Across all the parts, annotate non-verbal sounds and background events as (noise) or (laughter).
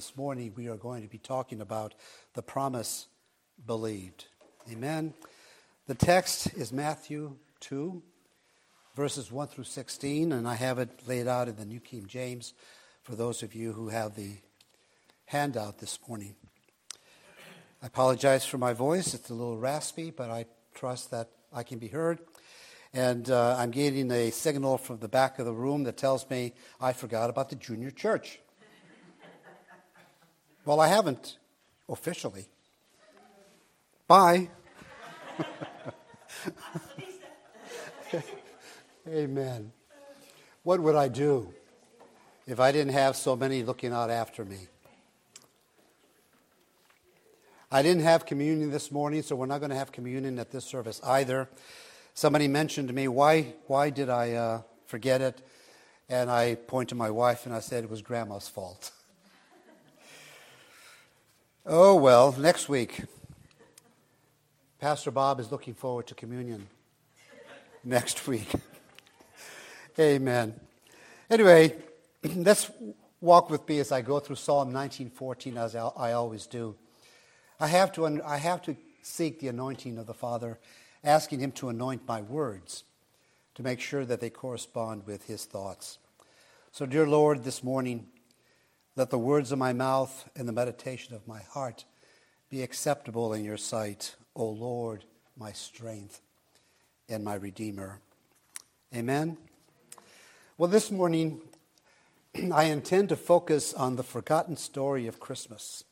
this morning we are going to be talking about the promise believed. Amen. The text is Matthew 2, verses 1 through 16, and I have it laid out in the New King James for those of you who have the handout this morning. I apologize for my voice. It's a little raspy, but I trust that I can be heard. And uh, I'm getting a signal from the back of the room that tells me I forgot about the junior church. Well, I haven't officially. Bye. (laughs) Amen. What would I do if I didn't have so many looking out after me? I didn't have communion this morning, so we're not going to have communion at this service either. Somebody mentioned to me, why, why did I uh, forget it? And I point to my wife and I said it was grandma's fault. (laughs) oh, well, next week. Pastor Bob is looking forward to communion (laughs) next week. (laughs) Amen. Anyway, (clears throat) let's walk with me as I go through Psalm 19:14 as I always do. I have to I have to seek the anointing of the Father asking Him to anoint my words to make sure that they correspond with His thoughts. So, dear Lord, this morning, let the words of my mouth and the meditation of my heart be acceptable in your sight, O Lord, my strength and my Redeemer. Amen. Well, this morning, (clears throat) I intend to focus on the forgotten story of Christmas,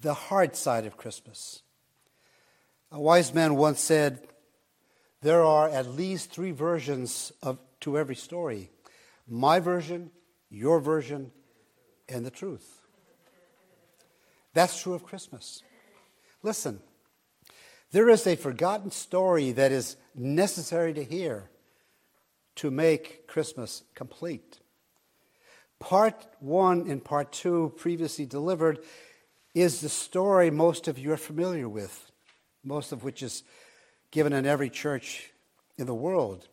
the hard side of Christmas. A wise man once said, There are at least three versions of, to every story my version, your version, and the truth. That's true of Christmas. Listen, there is a forgotten story that is necessary to hear to make Christmas complete. Part one and part two, previously delivered, is the story most of you are familiar with most of which is given in every church in the world.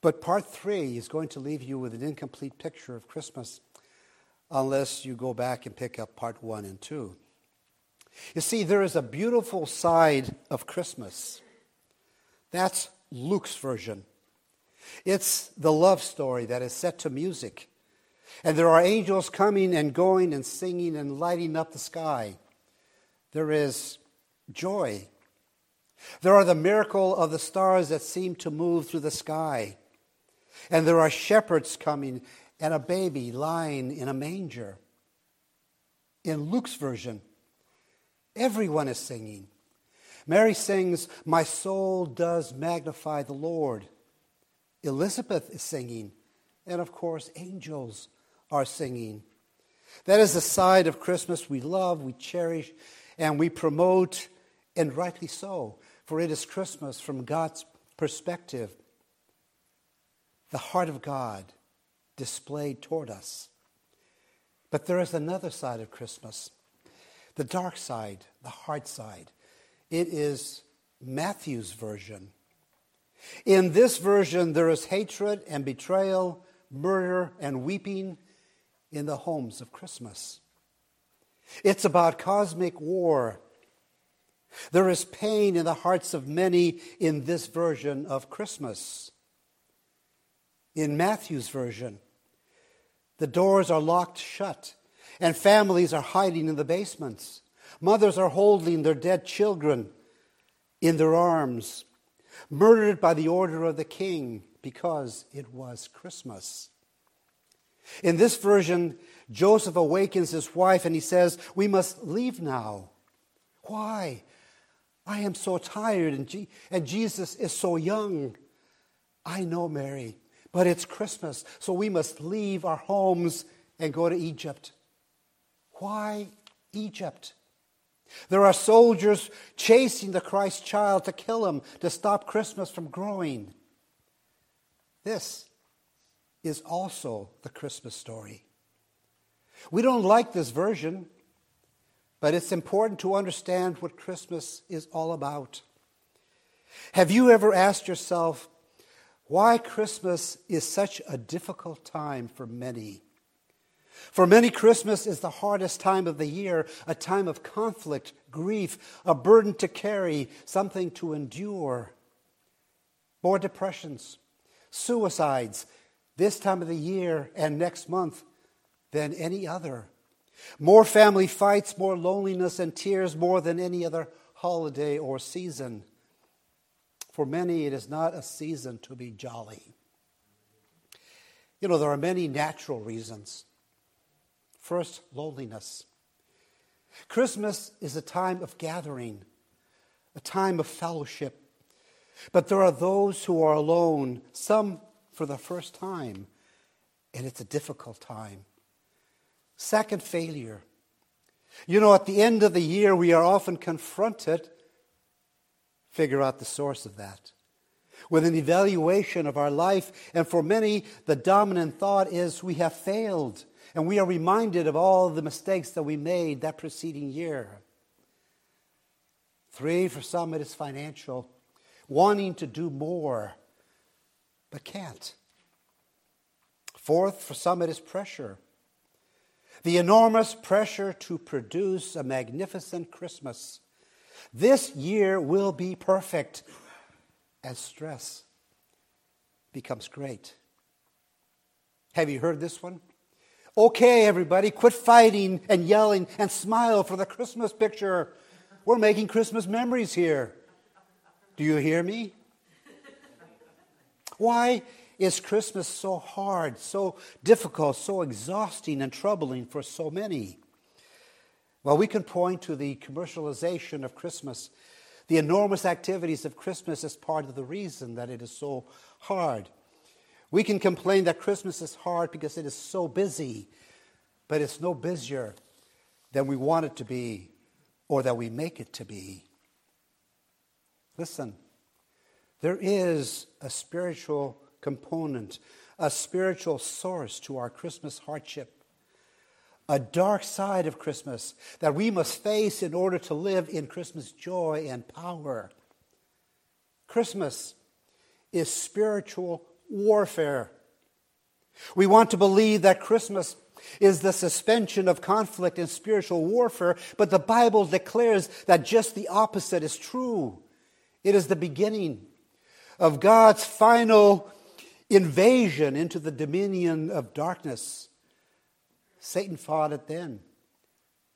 But part three is going to leave you with an incomplete picture of Christmas unless you go back and pick up part one and two. You see, there is a beautiful side of Christmas. That's Luke's version. It's the love story that is set to music. And there are angels coming and going and singing and lighting up the sky. There is joy. There are the miracle of the stars that seem to move through the sky. And there are shepherds coming and a baby lying in a manger. In Luke's version, everyone is singing. Mary sings, My soul does magnify the Lord. Elizabeth is singing. And of course, angels are singing. That is the side of Christmas we love, we cherish, and we promote and rightly so, for it is Christmas from God's perspective, the heart of God displayed toward us. But there is another side of Christmas, the dark side, the hard side. It is Matthew's version. In this version, there is hatred and betrayal, murder and weeping in the homes of Christmas. It's about cosmic war there is pain in the hearts of many in this version of Christmas. In Matthew's version, the doors are locked shut and families are hiding in the basements. Mothers are holding their dead children in their arms, murdered by the order of the king because it was Christmas. In this version, Joseph awakens his wife and he says, We must leave now. Why? I am so tired, and, and Jesus is so young. I know, Mary, but it's Christmas, so we must leave our homes and go to Egypt. Why Egypt? There are soldiers chasing the Christ child to kill him, to stop Christmas from growing. This is also the Christmas story. We don't like this version but it's important to understand what Christmas is all about. Have you ever asked yourself why Christmas is such a difficult time for many? For many, Christmas is the hardest time of the year, a time of conflict, grief, a burden to carry, something to endure. More depressions, suicides this time of the year and next month than any other. More family fights, more loneliness and tears, more than any other holiday or season. For many, it is not a season to be jolly. You know, there are many natural reasons. First, loneliness. Christmas is a time of gathering, a time of fellowship. But there are those who are alone, some for the first time, and it's a difficult time. Second, failure. You know, at the end of the year, we are often confronted, figure out the source of that, with an evaluation of our life. And for many, the dominant thought is we have failed. And we are reminded of all the mistakes that we made that preceding year. Three, for some, it is financial, wanting to do more, but can't. Fourth, for some, it is pressure the enormous pressure to produce a magnificent Christmas. This year will be perfect as stress becomes great. Have you heard this one? Okay, everybody, quit fighting and yelling and smile for the Christmas picture. We're making Christmas memories here. Do you hear me? Why? is Christmas so hard, so difficult, so exhausting and troubling for so many? Well, we can point to the commercialization of Christmas, the enormous activities of Christmas as part of the reason that it is so hard. We can complain that Christmas is hard because it is so busy, but it's no busier than we want it to be or that we make it to be. Listen, there is a spiritual component, a spiritual source to our Christmas hardship, a dark side of Christmas that we must face in order to live in Christmas joy and power. Christmas is spiritual warfare. We want to believe that Christmas is the suspension of conflict and spiritual warfare, but the Bible declares that just the opposite is true. It is the beginning of God's final invasion into the dominion of darkness. Satan fought it then.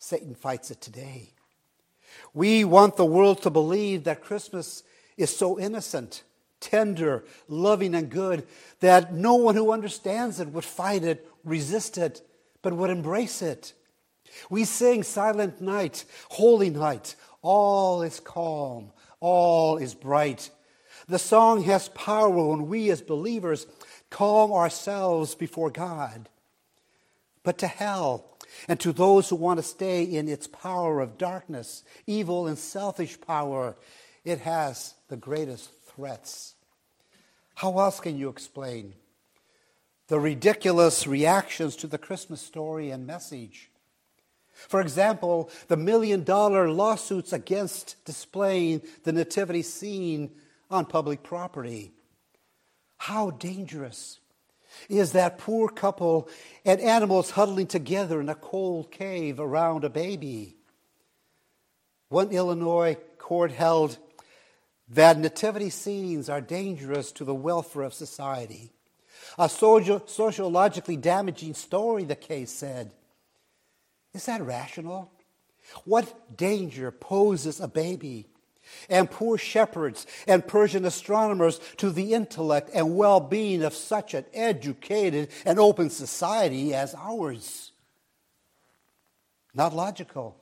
Satan fights it today. We want the world to believe that Christmas is so innocent, tender, loving, and good that no one who understands it would fight it, resist it, but would embrace it. We sing Silent Night, Holy Night. All is calm, all is bright. The song has power when we as believers calm ourselves before God. But to hell and to those who want to stay in its power of darkness, evil and selfish power, it has the greatest threats. How else can you explain the ridiculous reactions to the Christmas story and message? For example, the million dollar lawsuits against displaying the nativity scene on public property. How dangerous is that poor couple and animals huddling together in a cold cave around a baby? One Illinois court held that nativity scenes are dangerous to the welfare of society. A sociologically damaging story, the case said. Is that rational? What danger poses a baby and poor shepherds and Persian astronomers to the intellect and well being of such an educated and open society as ours. Not logical.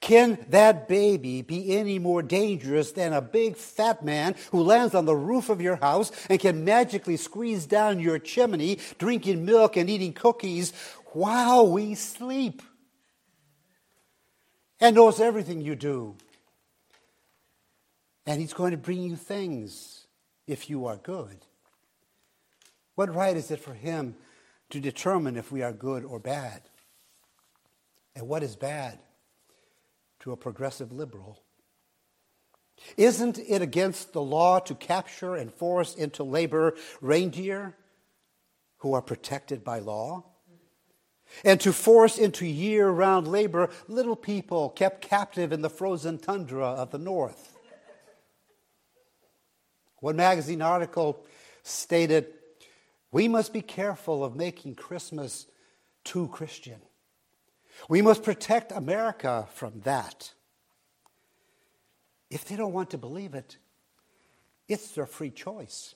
Can that baby be any more dangerous than a big fat man who lands on the roof of your house and can magically squeeze down your chimney, drinking milk and eating cookies while we sleep? And knows everything you do and He's going to bring you things if you are good. What right is it for Him to determine if we are good or bad? And what is bad to a progressive liberal? Isn't it against the law to capture and force into labor reindeer who are protected by law? and to force into year round labor little people kept captive in the frozen tundra of the north. One magazine article stated, We must be careful of making Christmas too Christian. We must protect America from that. If they don't want to believe it, it's their free choice.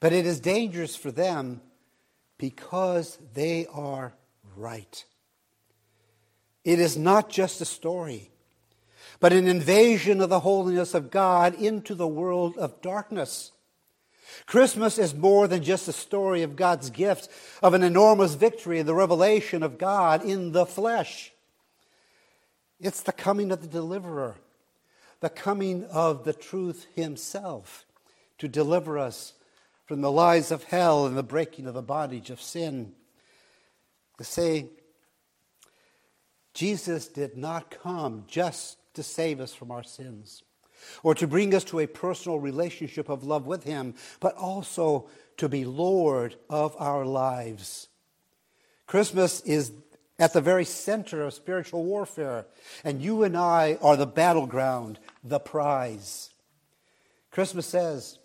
But it is dangerous for them because they are right. It is not just a story, but an invasion of the holiness of God into the world of darkness. Christmas is more than just a story of God's gift of an enormous victory the revelation of God in the flesh. It's the coming of the deliverer, the coming of the truth himself to deliver us from the lies of hell and the breaking of the bondage of sin. To say, Jesus did not come just to save us from our sins or to bring us to a personal relationship of love with Him, but also to be Lord of our lives. Christmas is at the very center of spiritual warfare, and you and I are the battleground, the prize. Christmas says,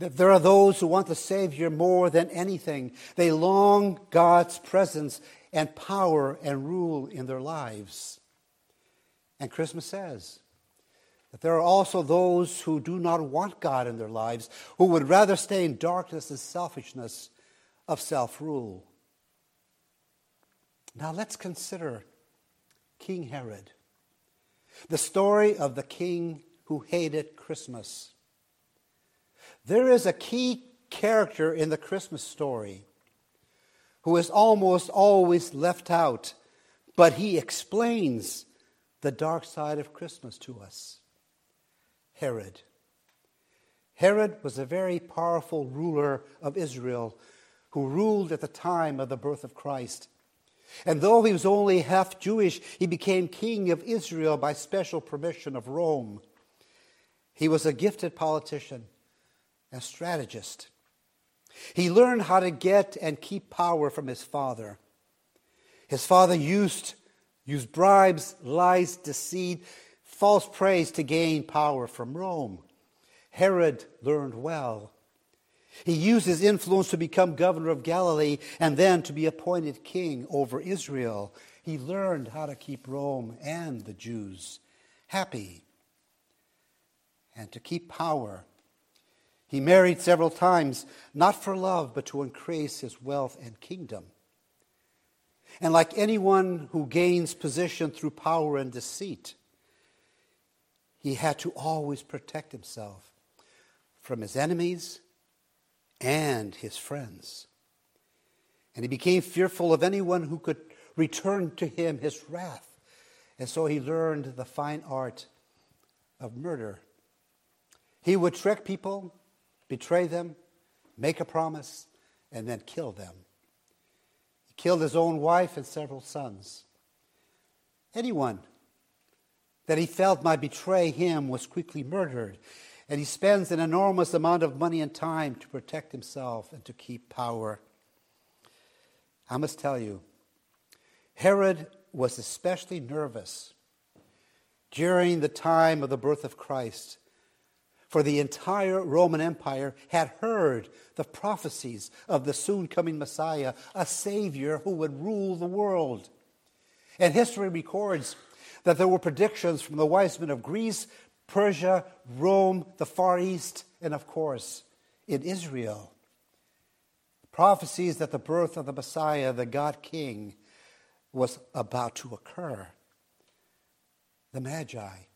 that there are those who want the Savior more than anything. They long God's presence and power and rule in their lives. And Christmas says that there are also those who do not want God in their lives, who would rather stay in darkness and selfishness of self rule. Now let's consider King Herod, the story of the king who hated Christmas. There is a key character in the Christmas story who is almost always left out, but he explains the dark side of Christmas to us Herod. Herod was a very powerful ruler of Israel who ruled at the time of the birth of Christ. And though he was only half Jewish, he became king of Israel by special permission of Rome. He was a gifted politician a strategist. He learned how to get and keep power from his father. His father used, used bribes, lies, deceit, false praise to gain power from Rome. Herod learned well. He used his influence to become governor of Galilee and then to be appointed king over Israel. He learned how to keep Rome and the Jews happy and to keep power he married several times, not for love, but to increase his wealth and kingdom. And like anyone who gains position through power and deceit, he had to always protect himself from his enemies and his friends. And he became fearful of anyone who could return to him his wrath. And so he learned the fine art of murder. He would trick people betray them, make a promise, and then kill them. Killed his own wife and several sons. Anyone that he felt might betray him was quickly murdered, and he spends an enormous amount of money and time to protect himself and to keep power. I must tell you, Herod was especially nervous during the time of the birth of Christ for the entire Roman Empire had heard the prophecies of the soon coming Messiah, a Savior who would rule the world. And history records that there were predictions from the wise men of Greece, Persia, Rome, the Far East, and of course, in Israel. Prophecies that the birth of the Messiah, the God King, was about to occur. The Magi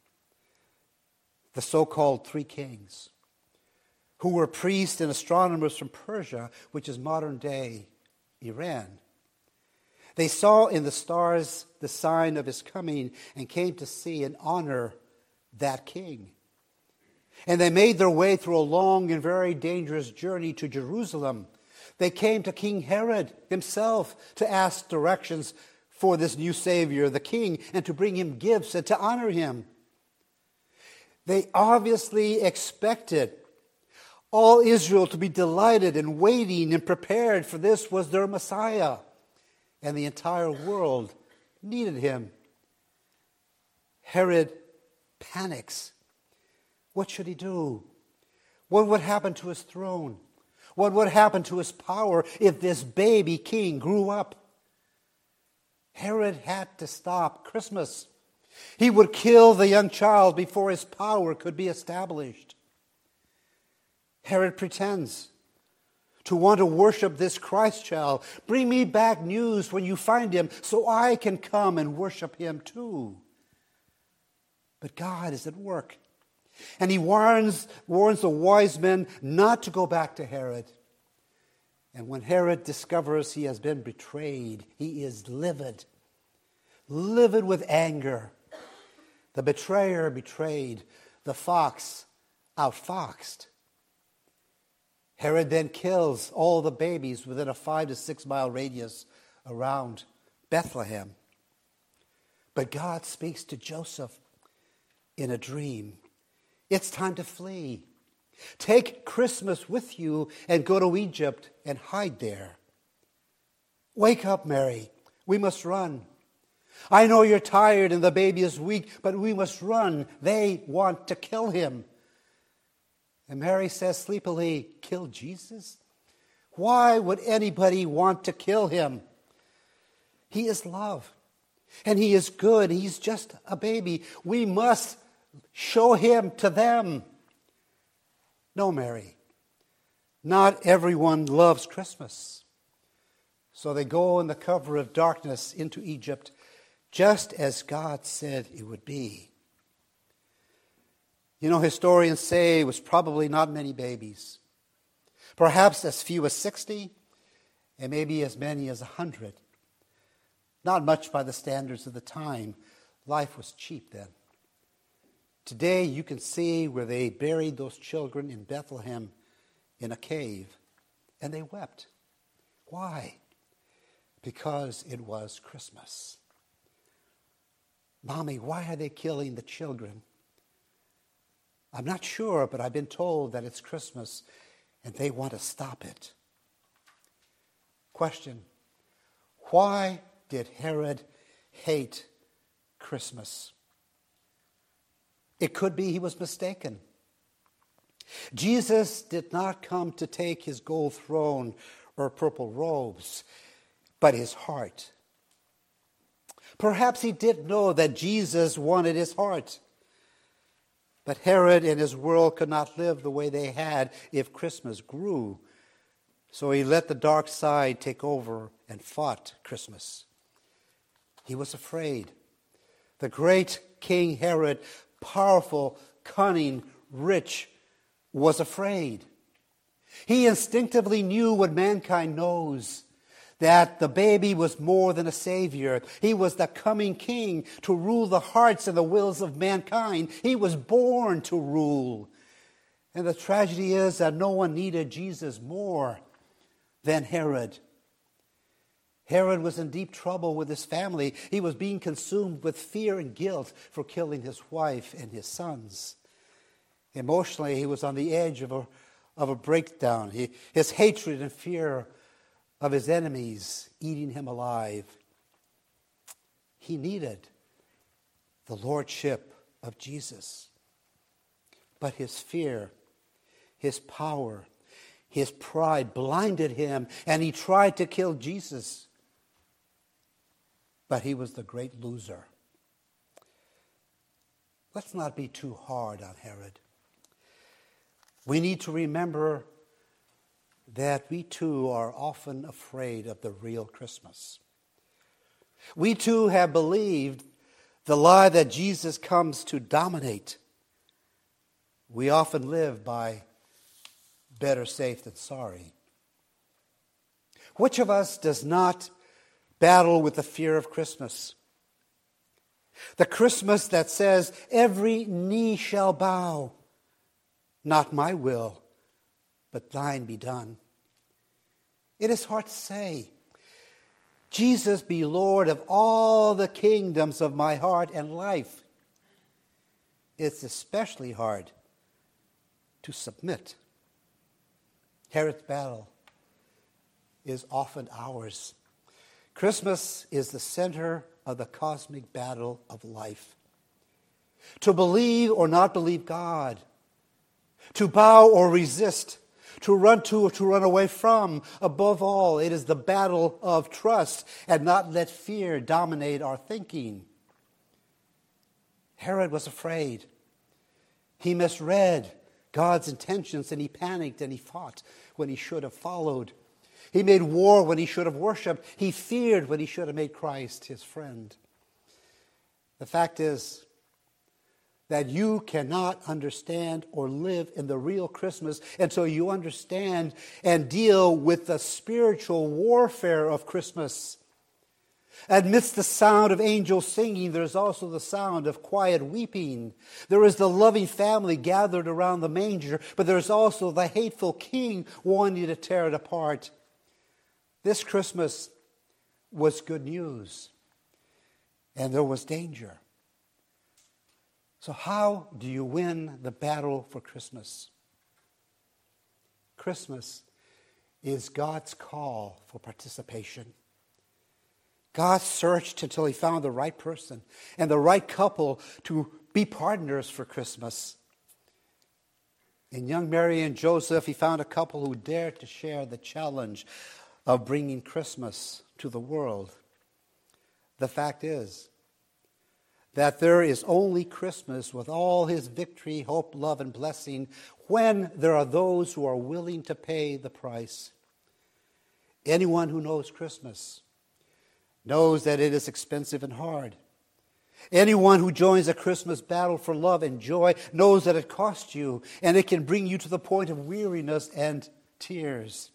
the so called three kings, who were priests and astronomers from Persia, which is modern day Iran. They saw in the stars the sign of his coming and came to see and honor that king. And they made their way through a long and very dangerous journey to Jerusalem. They came to King Herod himself to ask directions for this new Savior, the king, and to bring him gifts and to honor him. They obviously expected all Israel to be delighted and waiting and prepared, for this was their Messiah. and the entire world needed him. Herod panics. What should he do? What would happen to his throne? What would happen to his power if this baby king grew up? Herod had to stop Christmas. He would kill the young child before his power could be established. Herod pretends to want to worship this Christ child. Bring me back news when you find him so I can come and worship him too. But God is at work. And he warns, warns the wise men not to go back to Herod. And when Herod discovers he has been betrayed, he is livid, livid with anger. The betrayer betrayed, the fox outfoxed. Herod then kills all the babies within a five to six mile radius around Bethlehem. But God speaks to Joseph in a dream. It's time to flee. Take Christmas with you and go to Egypt and hide there. Wake up, Mary. We must run. I know you're tired and the baby is weak, but we must run. They want to kill him. And Mary says sleepily, Kill Jesus? Why would anybody want to kill him? He is love, and he is good. He's just a baby. We must show him to them. No, Mary, not everyone loves Christmas. So they go in the cover of darkness into Egypt, just as God said it would be. You know, historians say it was probably not many babies, perhaps as few as 60, and maybe as many as 100. Not much by the standards of the time. Life was cheap then. Today, you can see where they buried those children in Bethlehem in a cave, and they wept. Why? Because it was Christmas. Mommy, why are they killing the children? I'm not sure, but I've been told that it's Christmas and they want to stop it. Question Why did Herod hate Christmas? It could be he was mistaken. Jesus did not come to take his gold throne or purple robes, but his heart. Perhaps he did know that Jesus wanted his heart. But Herod and his world could not live the way they had if Christmas grew. So he let the dark side take over and fought Christmas. He was afraid. The great King Herod powerful, cunning, rich, was afraid. He instinctively knew what mankind knows that the baby was more than a savior. He was the coming king to rule the hearts and the wills of mankind. He was born to rule. And the tragedy is that no one needed Jesus more than Herod. Herod was in deep trouble with his family. He was being consumed with fear and guilt for killing his wife and his sons. Emotionally, he was on the edge of a, of a breakdown. He, his hatred and fear of his enemies eating him alive. He needed the lordship of Jesus. But his fear, his power, his pride blinded him, and he tried to kill Jesus but he was the great loser. Let's not be too hard on Herod. We need to remember that we too are often afraid of the real Christmas. We too have believed the lie that Jesus comes to dominate. We often live by better safe than sorry. Which of us does not battle with the fear of Christmas. The Christmas that says, Every knee shall bow, not my will, but thine be done. It is hard to say, Jesus be Lord of all the kingdoms of my heart and life. It's especially hard to submit. Herod's battle is often ours. Christmas is the center of the cosmic battle of life. To believe or not believe God, to bow or resist, to run to or to run away from. Above all, it is the battle of trust and not let fear dominate our thinking. Herod was afraid. He misread God's intentions and he panicked and he fought when he should have followed. He made war when he should have worshiped. He feared when he should have made Christ his friend. The fact is that you cannot understand or live in the real Christmas until you understand and deal with the spiritual warfare of Christmas. Amidst the sound of angels singing, there's also the sound of quiet weeping. There is the loving family gathered around the manger, but there's also the hateful king wanting to tear it apart. This Christmas was good news, and there was danger. So, how do you win the battle for Christmas? Christmas is God's call for participation. God searched until he found the right person and the right couple to be partners for Christmas. In young Mary and Joseph, he found a couple who dared to share the challenge of bringing Christmas to the world. The fact is that there is only Christmas with all his victory, hope, love, and blessing when there are those who are willing to pay the price. Anyone who knows Christmas knows that it is expensive and hard. Anyone who joins a Christmas battle for love and joy knows that it costs you and it can bring you to the point of weariness and tears.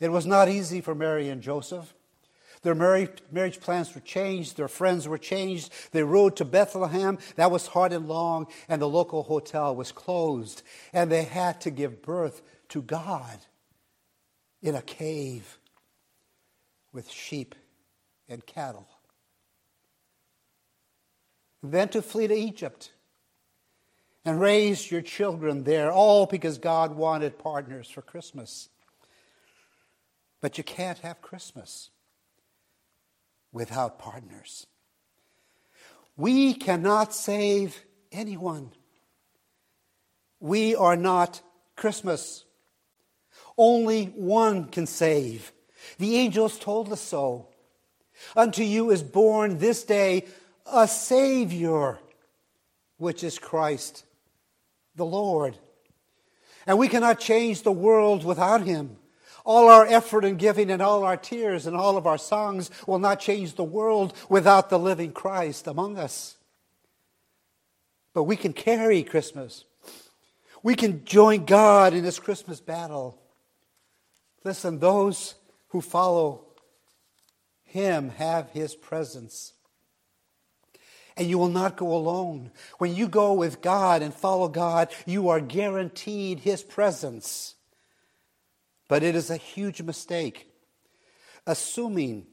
It was not easy for Mary and Joseph. Their marriage plans were changed, their friends were changed. They rode to Bethlehem. That was hard and long, and the local hotel was closed. And they had to give birth to God in a cave with sheep and cattle. Then to flee to Egypt and raise your children there, all because God wanted partners for Christmas. But you can't have Christmas without partners. We cannot save anyone. We are not Christmas. Only one can save. The angels told us so. Unto you is born this day a Savior, which is Christ the Lord. And we cannot change the world without Him. All our effort and giving and all our tears and all of our songs will not change the world without the living Christ among us. But we can carry Christmas. We can join God in this Christmas battle. Listen, those who follow him have His presence. And you will not go alone. When you go with God and follow God, you are guaranteed His presence. But it is a huge mistake assuming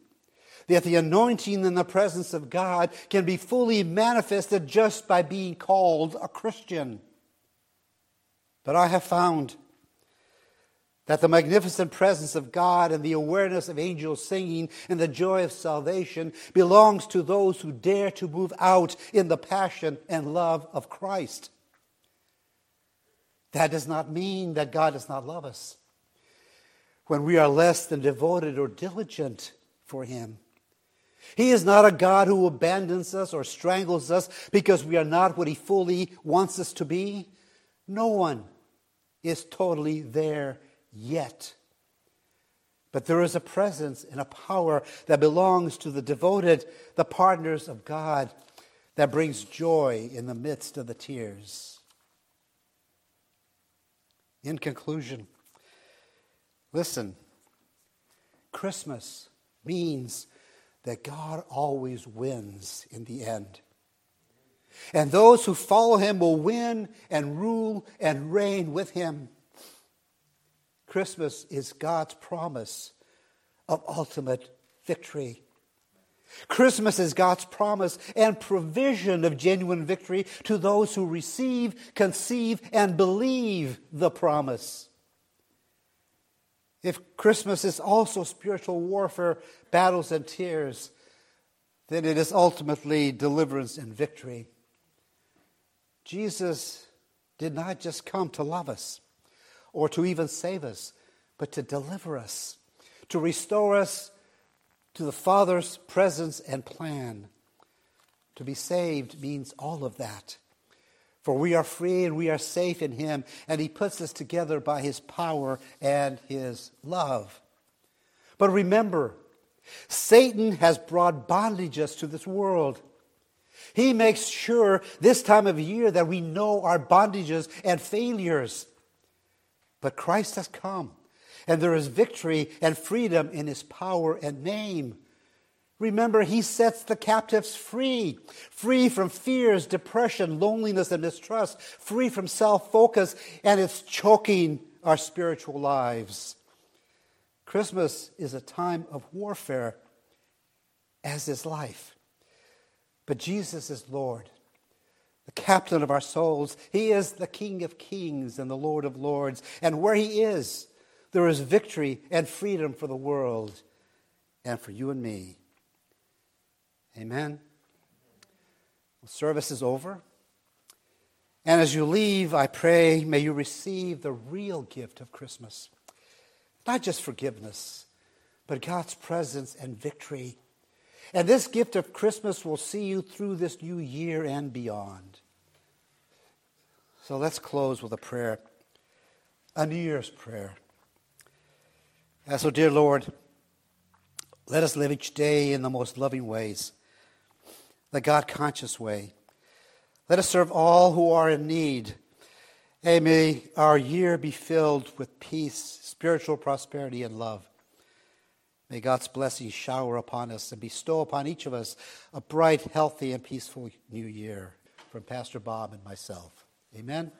that the anointing and the presence of God can be fully manifested just by being called a Christian. But I have found that the magnificent presence of God and the awareness of angels singing and the joy of salvation belongs to those who dare to move out in the passion and love of Christ. That does not mean that God does not love us when we are less than devoted or diligent for Him. He is not a God who abandons us or strangles us because we are not what He fully wants us to be. No one is totally there yet. But there is a presence and a power that belongs to the devoted, the partners of God, that brings joy in the midst of the tears. In conclusion, listen Christmas means that God always wins in the end. And those who follow him will win and rule and reign with him. Christmas is God's promise of ultimate victory. Christmas is God's promise and provision of genuine victory to those who receive, conceive, and believe the promise. If Christmas is also spiritual warfare, battles, and tears, then it is ultimately deliverance and victory. Jesus did not just come to love us or to even save us, but to deliver us, to restore us to the Father's presence and plan. To be saved means all of that. For we are free and we are safe in Him, and He puts us together by His power and His love. But remember, Satan has brought bondage bondages to this world. He makes sure this time of year that we know our bondages and failures. But Christ has come, and there is victory and freedom in His power and name. Remember, he sets the captives free, free from fears, depression, loneliness, and mistrust, free from self focus, and it's choking our spiritual lives. Christmas is a time of warfare, as is life. But Jesus is Lord, the captain of our souls. He is the King of kings and the Lord of lords. And where He is, there is victory and freedom for the world and for you and me. Amen. The service is over. And as you leave, I pray, may you receive the real gift of Christmas. Not just forgiveness, but God's presence and victory. And this gift of Christmas will see you through this new year and beyond. So let's close with a prayer, a New Year's prayer. And so, dear Lord, let us live each day in the most loving ways the God conscious way. Let us serve all who are in need. And may our year be filled with peace, spiritual prosperity, and love. May God's blessing shower upon us and bestow upon each of us a bright, healthy, and peaceful new year. From Pastor Bob and myself. Amen.